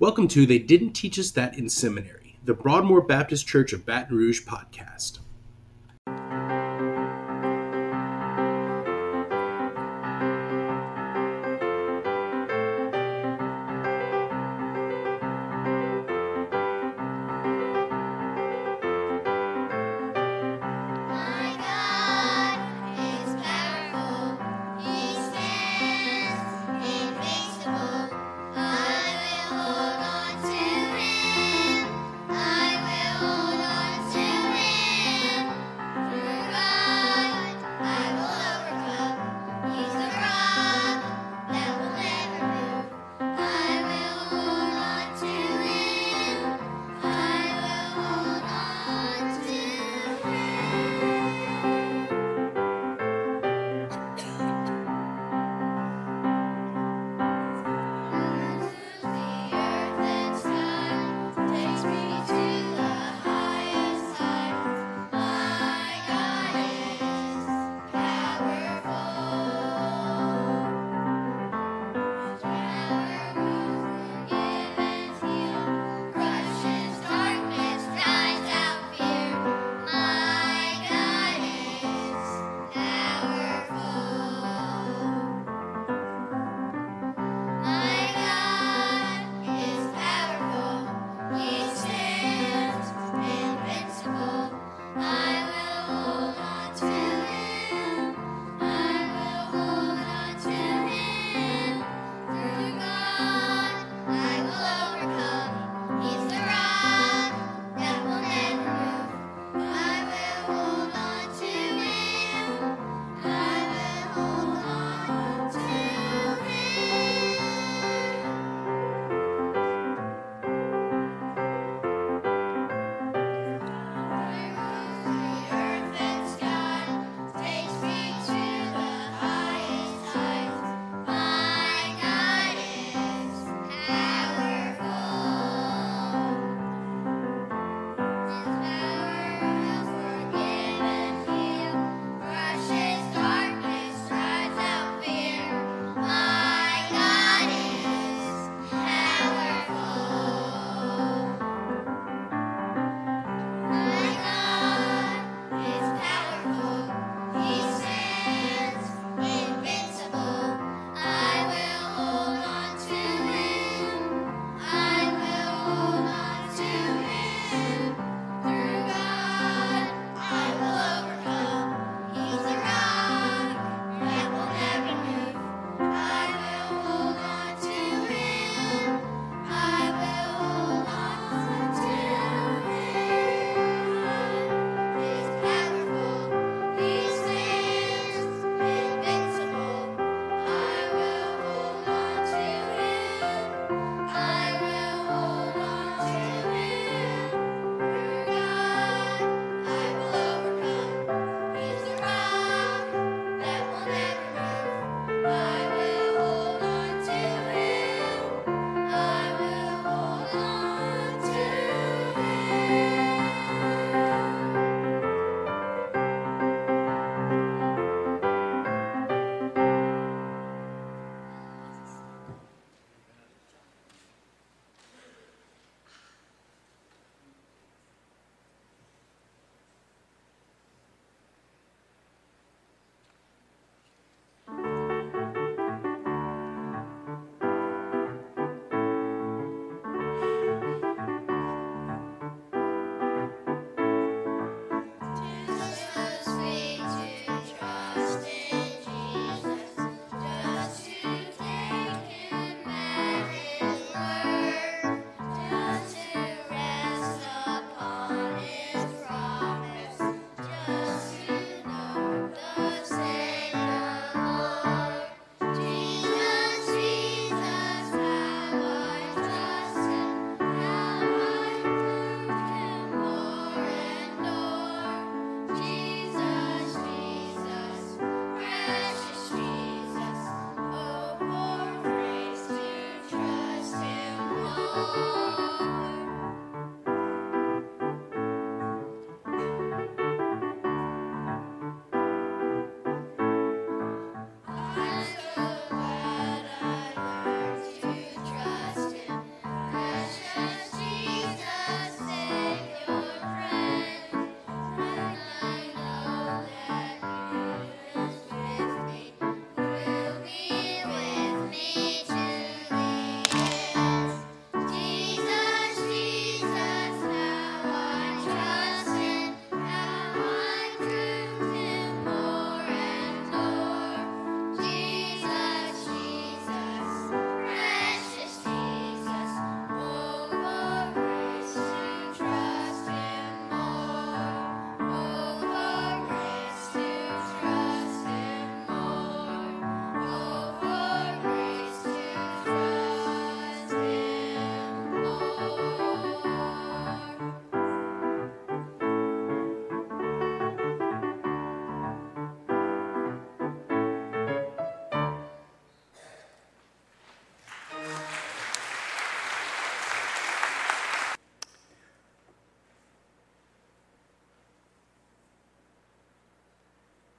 Welcome to They Didn't Teach Us That in Seminary, the Broadmoor Baptist Church of Baton Rouge podcast.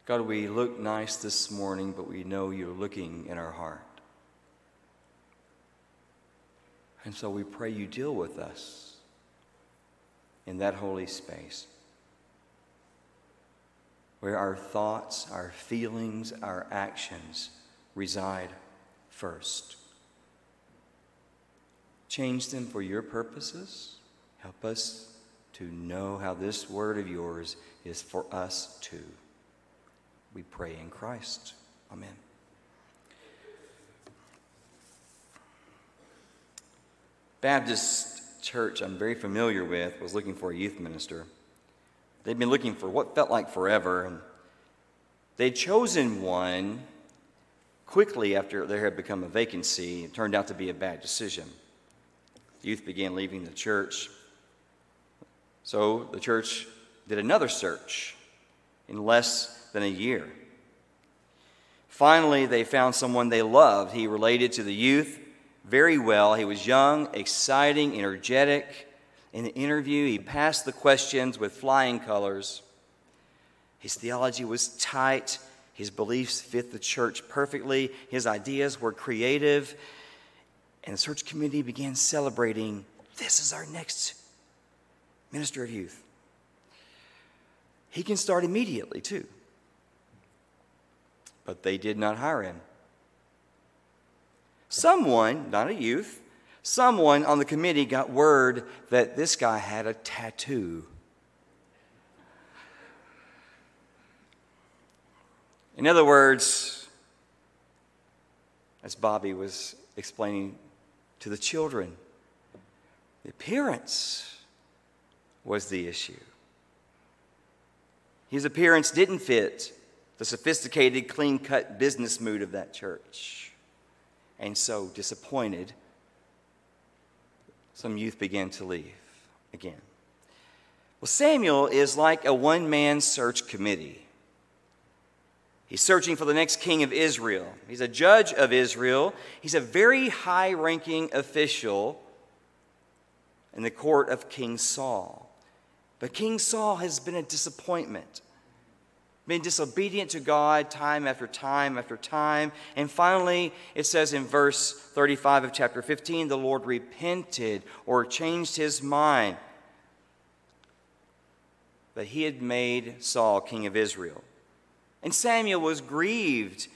God, we look nice this morning, but we know you're looking in our heart. And so we pray you deal with us in that holy space where our thoughts, our feelings, our actions reside first. Change them for your purposes. Help us to know how this word of yours is for us too. We pray in Christ. Amen. Baptist church I'm very familiar with was looking for a youth minister. They'd been looking for what felt like forever, and they'd chosen one quickly after there had become a vacancy. It turned out to be a bad decision. The youth began leaving the church. So the church did another search in less than a year. Finally, they found someone they loved. He related to the youth very well. He was young, exciting, energetic. In the interview, he passed the questions with flying colors. His theology was tight. His beliefs fit the church perfectly. His ideas were creative. And the search committee began celebrating this is our next minister of youth. He can start immediately, too. But they did not hire him. Someone, not a youth, someone on the committee got word that this guy had a tattoo. In other words, as Bobby was explaining to the children, the appearance was the issue. His appearance didn't fit the sophisticated, clean cut business mood of that church. And so, disappointed, some youth began to leave again. Well, Samuel is like a one man search committee. He's searching for the next king of Israel. He's a judge of Israel. He's a very high ranking official in the court of King Saul. But King Saul has been a disappointment, been disobedient to God time after time after time. And finally, it says in verse 35 of chapter 15 the Lord repented or changed his mind that he had made Saul king of Israel. And Samuel was grieved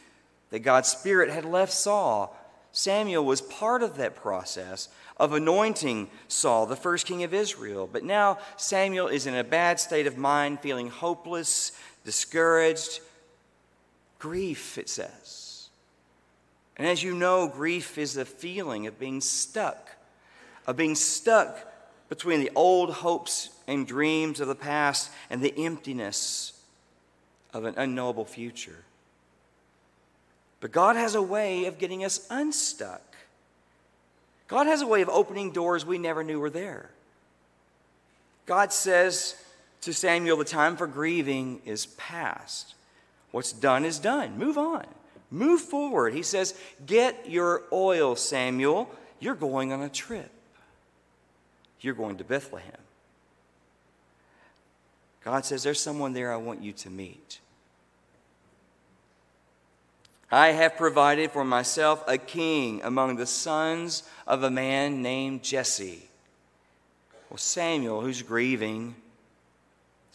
that God's Spirit had left Saul. Samuel was part of that process of anointing Saul, the first king of Israel. But now Samuel is in a bad state of mind, feeling hopeless, discouraged. Grief, it says. And as you know, grief is the feeling of being stuck, of being stuck between the old hopes and dreams of the past and the emptiness of an unknowable future. But God has a way of getting us unstuck. God has a way of opening doors we never knew were there. God says to Samuel, The time for grieving is past. What's done is done. Move on. Move forward. He says, Get your oil, Samuel. You're going on a trip. You're going to Bethlehem. God says, There's someone there I want you to meet. I have provided for myself a king among the sons of a man named Jesse. Well, Samuel, who's grieving,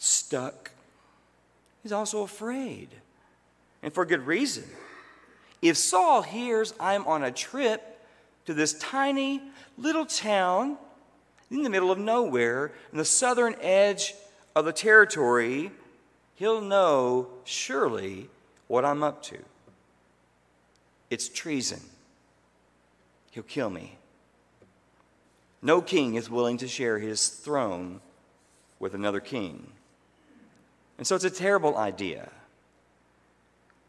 stuck, he's also afraid, and for good reason. If Saul hears I'm on a trip to this tiny little town in the middle of nowhere, in the southern edge of the territory, he'll know surely what I'm up to. It's treason. He'll kill me. No king is willing to share his throne with another king. And so it's a terrible idea.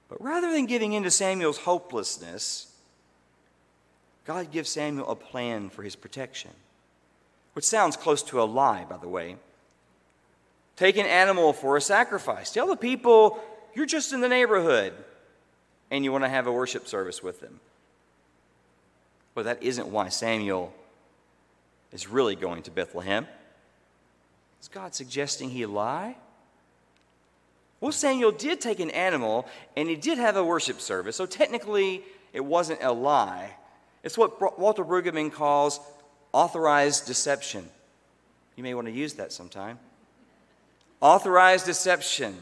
But rather than giving in to Samuel's hopelessness, God gives Samuel a plan for his protection, which sounds close to a lie, by the way. Take an animal for a sacrifice. Tell the people you're just in the neighborhood and you want to have a worship service with them. But that isn't why Samuel is really going to Bethlehem. Is God suggesting he lie? Well, Samuel did take an animal and he did have a worship service, so technically it wasn't a lie. It's what Walter Brueggemann calls authorized deception. You may want to use that sometime. Authorized deception.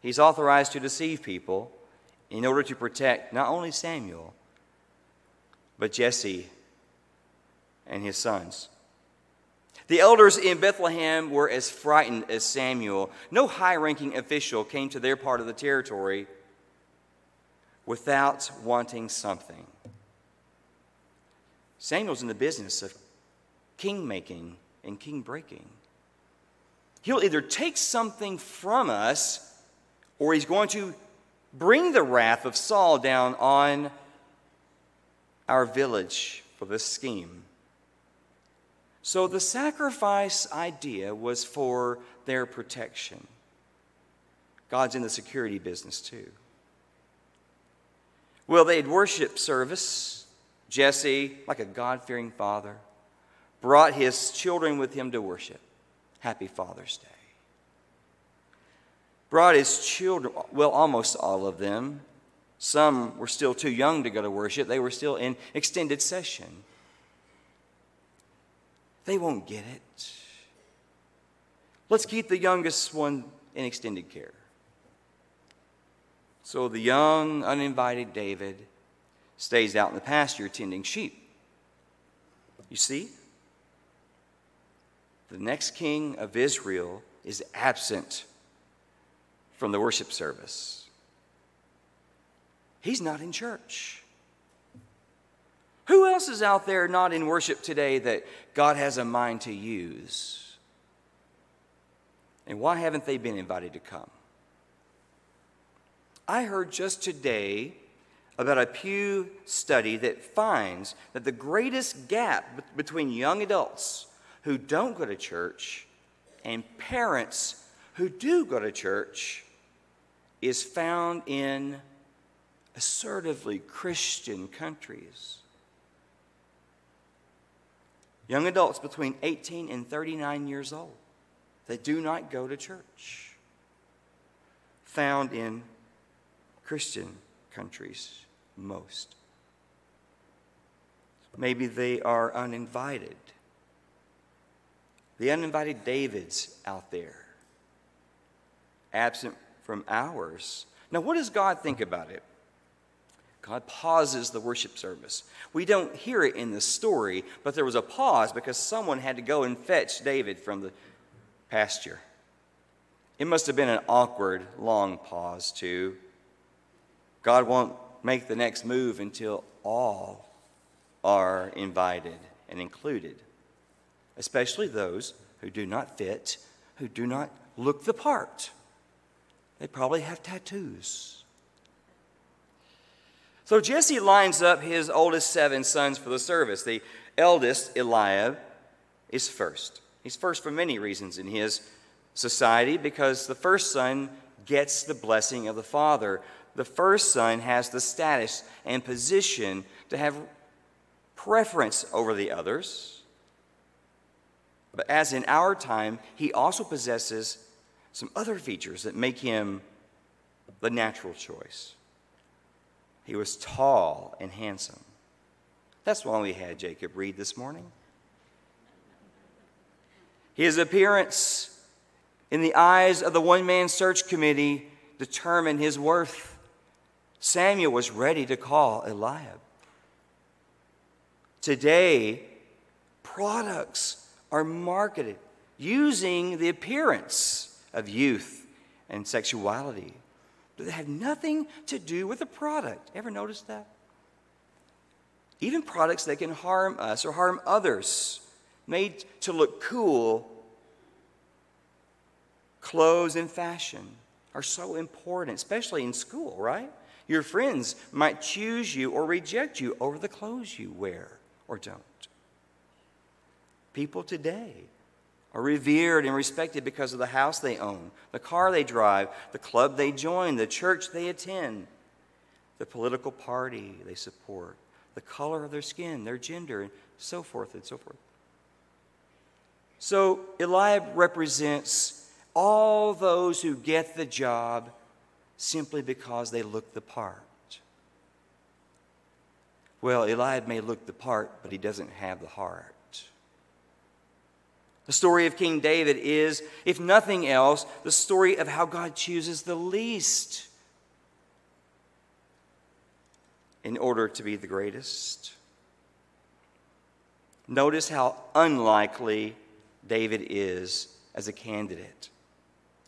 He's authorized to deceive people in order to protect not only Samuel, but Jesse and his sons. The elders in Bethlehem were as frightened as Samuel. No high ranking official came to their part of the territory without wanting something. Samuel's in the business of king making and king breaking. He'll either take something from us or he's going to bring the wrath of Saul down on our village for this scheme. So the sacrifice idea was for their protection. God's in the security business too. Well, they'd worship service. Jesse, like a God fearing father, brought his children with him to worship. Happy Father's Day. Brought his children, well, almost all of them. Some were still too young to go to worship, they were still in extended session. They won't get it. Let's keep the youngest one in extended care. So the young, uninvited David stays out in the pasture tending sheep. You see, the next king of Israel is absent from the worship service. He's not in church. Who else is out there not in worship today that God has a mind to use? And why haven't they been invited to come? I heard just today about a Pew study that finds that the greatest gap between young adults who don't go to church and parents who do go to church is found in assertively Christian countries. Young adults between 18 and 39 years old that do not go to church, found in Christian countries most. Maybe they are uninvited. The uninvited David's out there, absent from ours. Now, what does God think about it? God pauses the worship service. We don't hear it in the story, but there was a pause because someone had to go and fetch David from the pasture. It must have been an awkward, long pause, too. God won't make the next move until all are invited and included, especially those who do not fit, who do not look the part. They probably have tattoos. So Jesse lines up his oldest seven sons for the service. The eldest, Eliab, is first. He's first for many reasons in his society because the first son gets the blessing of the father. The first son has the status and position to have preference over the others. But as in our time, he also possesses some other features that make him the natural choice. He was tall and handsome. That's why we had Jacob read this morning. His appearance in the eyes of the one man search committee determined his worth. Samuel was ready to call Eliab. Today, products are marketed using the appearance of youth and sexuality that have nothing to do with the product. Ever notice that? Even products that can harm us or harm others, made to look cool, clothes and fashion are so important, especially in school, right? Your friends might choose you or reject you over the clothes you wear or don't. People today are revered and respected because of the house they own, the car they drive, the club they join, the church they attend, the political party they support, the color of their skin, their gender, and so forth and so forth. So Eliab represents all those who get the job simply because they look the part. Well, Eliab may look the part, but he doesn't have the heart. The story of King David is, if nothing else, the story of how God chooses the least in order to be the greatest. Notice how unlikely David is as a candidate,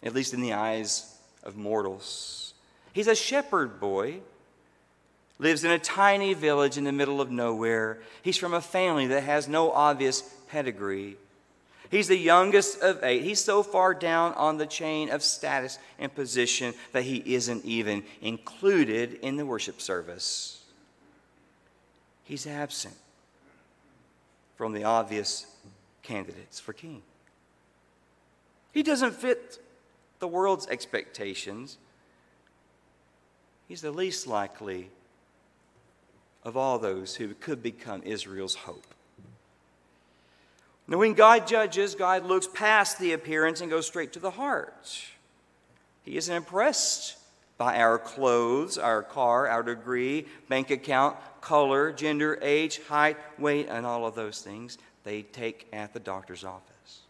at least in the eyes of mortals. He's a shepherd boy, lives in a tiny village in the middle of nowhere. He's from a family that has no obvious pedigree. He's the youngest of eight. He's so far down on the chain of status and position that he isn't even included in the worship service. He's absent from the obvious candidates for king. He doesn't fit the world's expectations. He's the least likely of all those who could become Israel's hope. Now, when God judges, God looks past the appearance and goes straight to the heart. He isn't impressed by our clothes, our car, our degree, bank account, color, gender, age, height, weight, and all of those things they take at the doctor's office.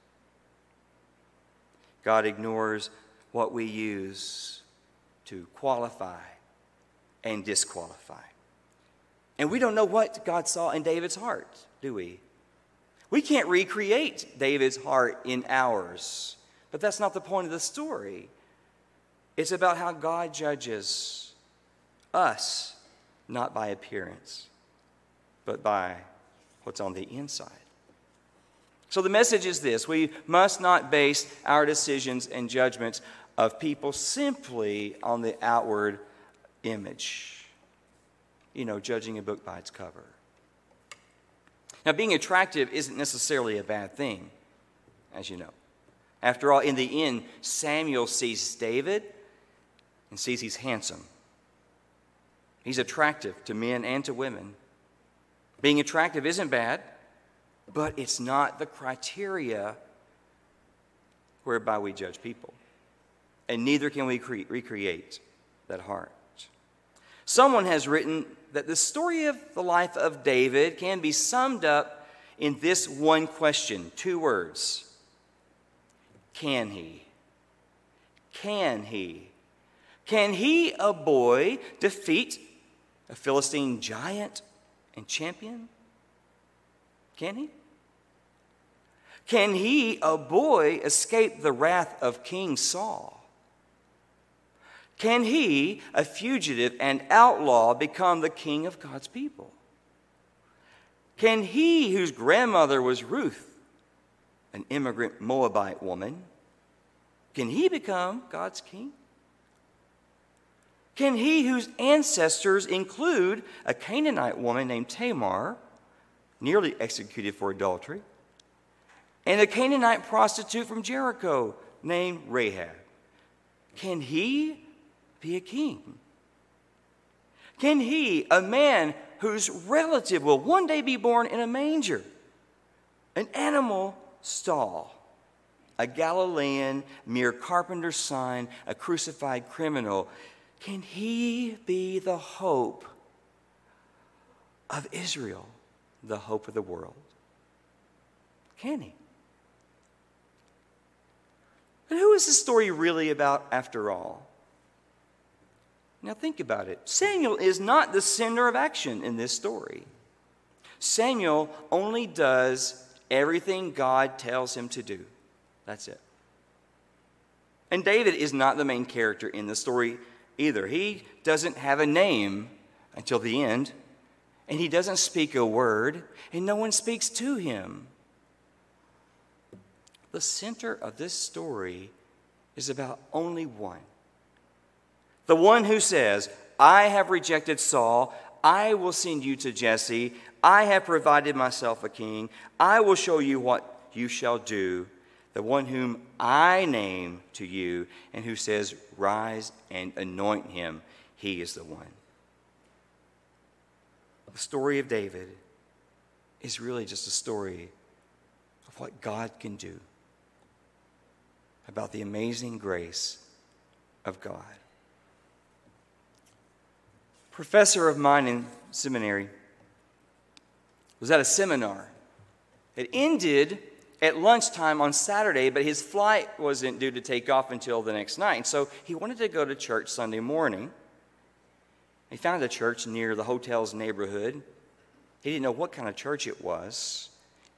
God ignores what we use to qualify and disqualify. And we don't know what God saw in David's heart, do we? We can't recreate David's heart in ours, but that's not the point of the story. It's about how God judges us, not by appearance, but by what's on the inside. So the message is this we must not base our decisions and judgments of people simply on the outward image. You know, judging a book by its cover. Now, being attractive isn't necessarily a bad thing, as you know. After all, in the end, Samuel sees David and sees he's handsome. He's attractive to men and to women. Being attractive isn't bad, but it's not the criteria whereby we judge people. And neither can we cre- recreate that heart. Someone has written that the story of the life of David can be summed up in this one question two words Can he? Can he? Can he, a boy, defeat a Philistine giant and champion? Can he? Can he, a boy, escape the wrath of King Saul? Can he, a fugitive and outlaw, become the king of God's people? Can he, whose grandmother was Ruth, an immigrant Moabite woman, can he become God's king? Can he, whose ancestors include a Canaanite woman named Tamar, nearly executed for adultery, and a Canaanite prostitute from Jericho named Rahab, can he be a king? Can he, a man whose relative will one day be born in a manger, an animal stall, a Galilean, mere carpenter's son, a crucified criminal, can he be the hope of Israel, the hope of the world? Can he? But who is this story really about after all? Now, think about it. Samuel is not the center of action in this story. Samuel only does everything God tells him to do. That's it. And David is not the main character in the story either. He doesn't have a name until the end, and he doesn't speak a word, and no one speaks to him. The center of this story is about only one the one who says, I have rejected Saul, I will send you to Jesse, I have provided myself a king, I will show you what you shall do. The one whom I name to you, and who says, Rise and anoint him, he is the one. The story of David is really just a story of what God can do. about the amazing grace of God. Professor of mine in seminary was at a seminar. It ended at lunchtime on Saturday, but his flight wasn't due to take off until the next night. So he wanted to go to church Sunday morning. He found a church near the hotel's neighborhood. He didn't know what kind of church it was.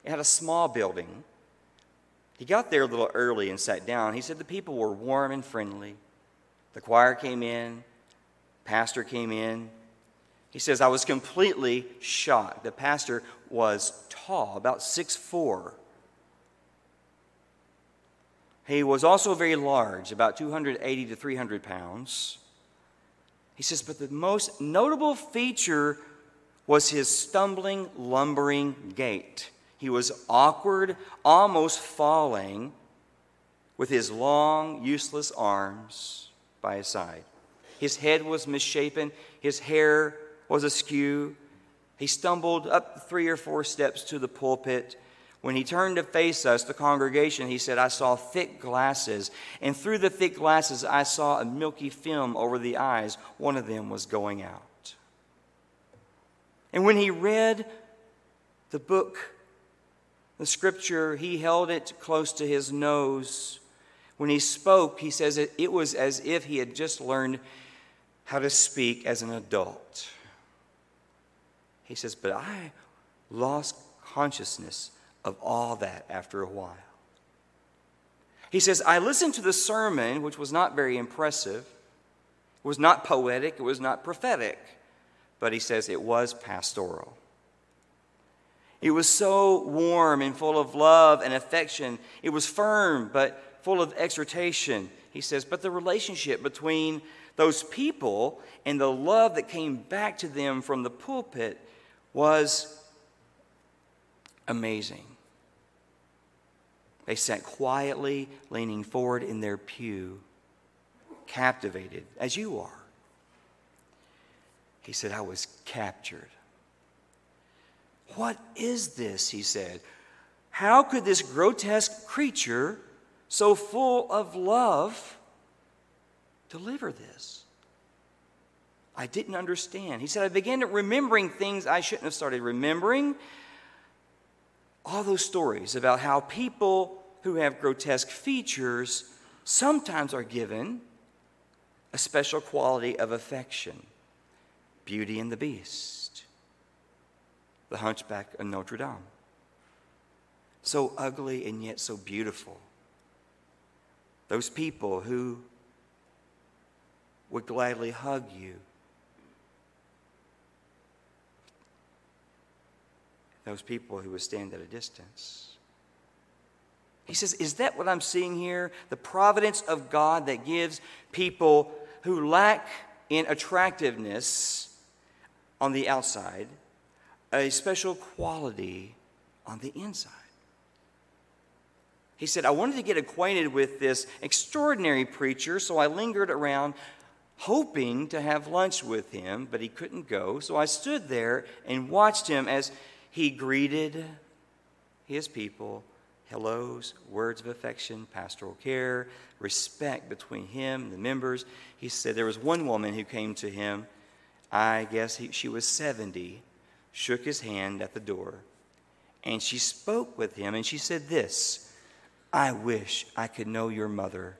It had a small building. He got there a little early and sat down. He said the people were warm and friendly. The choir came in, pastor came in. He says, I was completely shocked. The pastor was tall, about six four. He was also very large, about 280 to 300 pounds. He says, but the most notable feature was his stumbling, lumbering gait. He was awkward, almost falling, with his long, useless arms by his side. His head was misshapen, his hair was askew. He stumbled up three or four steps to the pulpit when he turned to face us, the congregation, he said, I saw thick glasses, and through the thick glasses, I saw a milky film over the eyes. One of them was going out. And when he read the book, the scripture, he held it close to his nose. When he spoke, he says it, it was as if he had just learned how to speak as an adult. He says, But I lost consciousness of all that after a while. He says, I listened to the sermon, which was not very impressive, it was not poetic, it was not prophetic, but he says it was pastoral. It was so warm and full of love and affection. It was firm, but full of exhortation. He says, but the relationship between those people and the love that came back to them from the pulpit was amazing. They sat quietly, leaning forward in their pew, captivated, as you are. He said, I was captured. What is this? He said. How could this grotesque creature, so full of love, deliver this? I didn't understand. He said, I began remembering things I shouldn't have started remembering all those stories about how people who have grotesque features sometimes are given a special quality of affection Beauty and the Beast, the Hunchback of Notre Dame. So ugly and yet so beautiful. Those people who would gladly hug you those people who would stand at a distance. He says, Is that what I'm seeing here? The providence of God that gives people who lack in attractiveness on the outside a special quality on the inside. He said, I wanted to get acquainted with this extraordinary preacher, so I lingered around hoping to have lunch with him, but he couldn't go. So I stood there and watched him as he greeted his people hellos, words of affection, pastoral care, respect between him and the members. He said there was one woman who came to him, I guess he, she was 70, shook his hand at the door, and she spoke with him, and she said this I wish I could know your mother.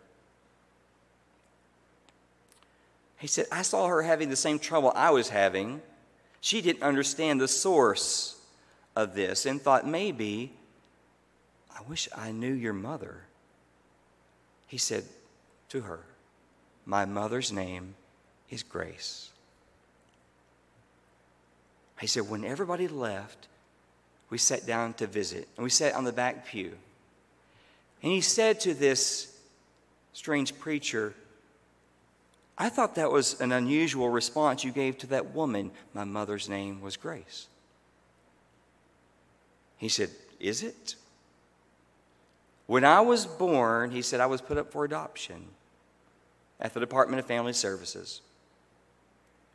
He said, I saw her having the same trouble I was having. She didn't understand the source of this and thought, maybe, I wish I knew your mother. He said to her, My mother's name is Grace. He said, When everybody left, we sat down to visit, and we sat on the back pew. And he said to this strange preacher, I thought that was an unusual response you gave to that woman. My mother's name was Grace. He said, Is it? When I was born, he said, I was put up for adoption at the Department of Family Services.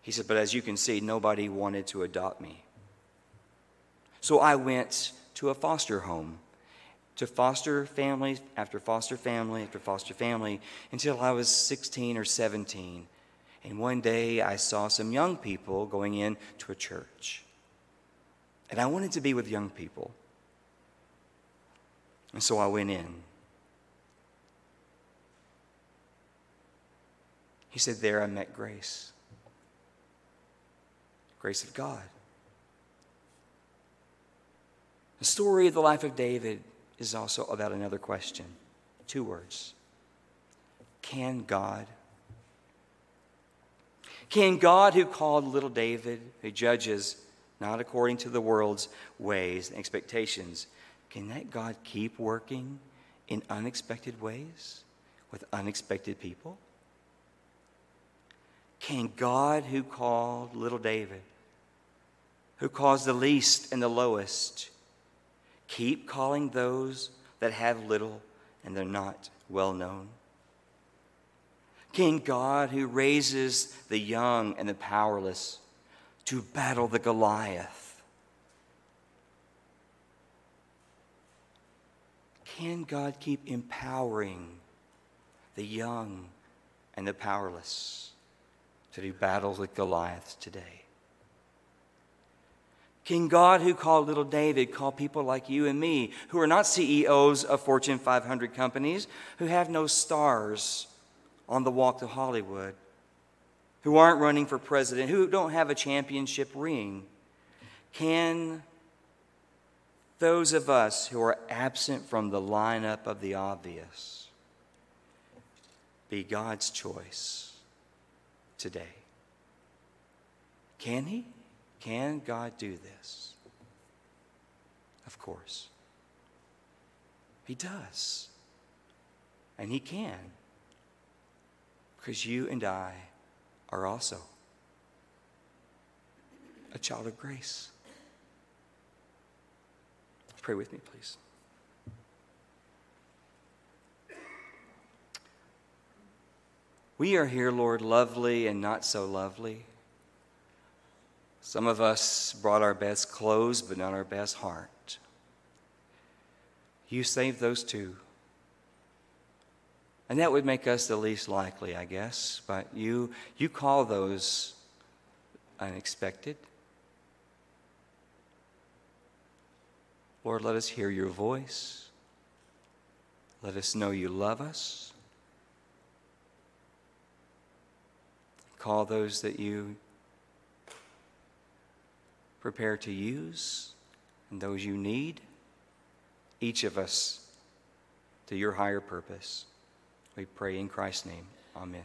He said, But as you can see, nobody wanted to adopt me. So I went to a foster home. To foster family after foster family after foster family until I was 16 or 17. And one day I saw some young people going into a church. And I wanted to be with young people. And so I went in. He said, There I met grace. Grace of God. The story of the life of David is also about another question. Two words Can God? Can God, who called little David, who judges not according to the world's ways and expectations, can that God keep working in unexpected ways with unexpected people? Can God, who called little David, who caused the least and the lowest, keep calling those that have little and they're not well known? Can God, who raises the young and the powerless to battle the Goliath, can God keep empowering the young and the powerless to do battle with Goliath today? Can God, who called little David, call people like you and me, who are not CEOs of Fortune 500 companies, who have no stars on the walk to Hollywood, who aren't running for president, who don't have a championship ring? Can those of us who are absent from the lineup of the obvious be God's choice today? Can He? Can God do this? Of course. He does. And He can. Because you and I are also a child of grace. Pray with me, please. We are here, Lord, lovely and not so lovely. Some of us brought our best clothes, but not our best heart. You saved those two. And that would make us the least likely, I guess. But you, you call those unexpected. Lord, let us hear your voice. Let us know you love us. Call those that you prepare to use and those you need, each of us to your higher purpose. We pray in Christ's name. Amen.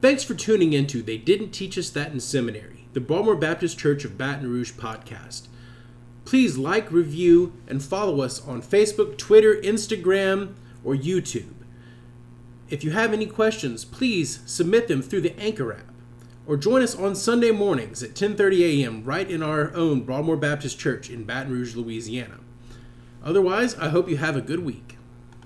Thanks for tuning into They Didn't Teach Us That in Seminary, the Broadmoor Baptist Church of Baton Rouge podcast. Please like, review, and follow us on Facebook, Twitter, Instagram, or YouTube. If you have any questions, please submit them through the Anchor app or join us on Sunday mornings at 10:30 a.m. right in our own Broadmoor Baptist Church in Baton Rouge, Louisiana. Otherwise, I hope you have a good week.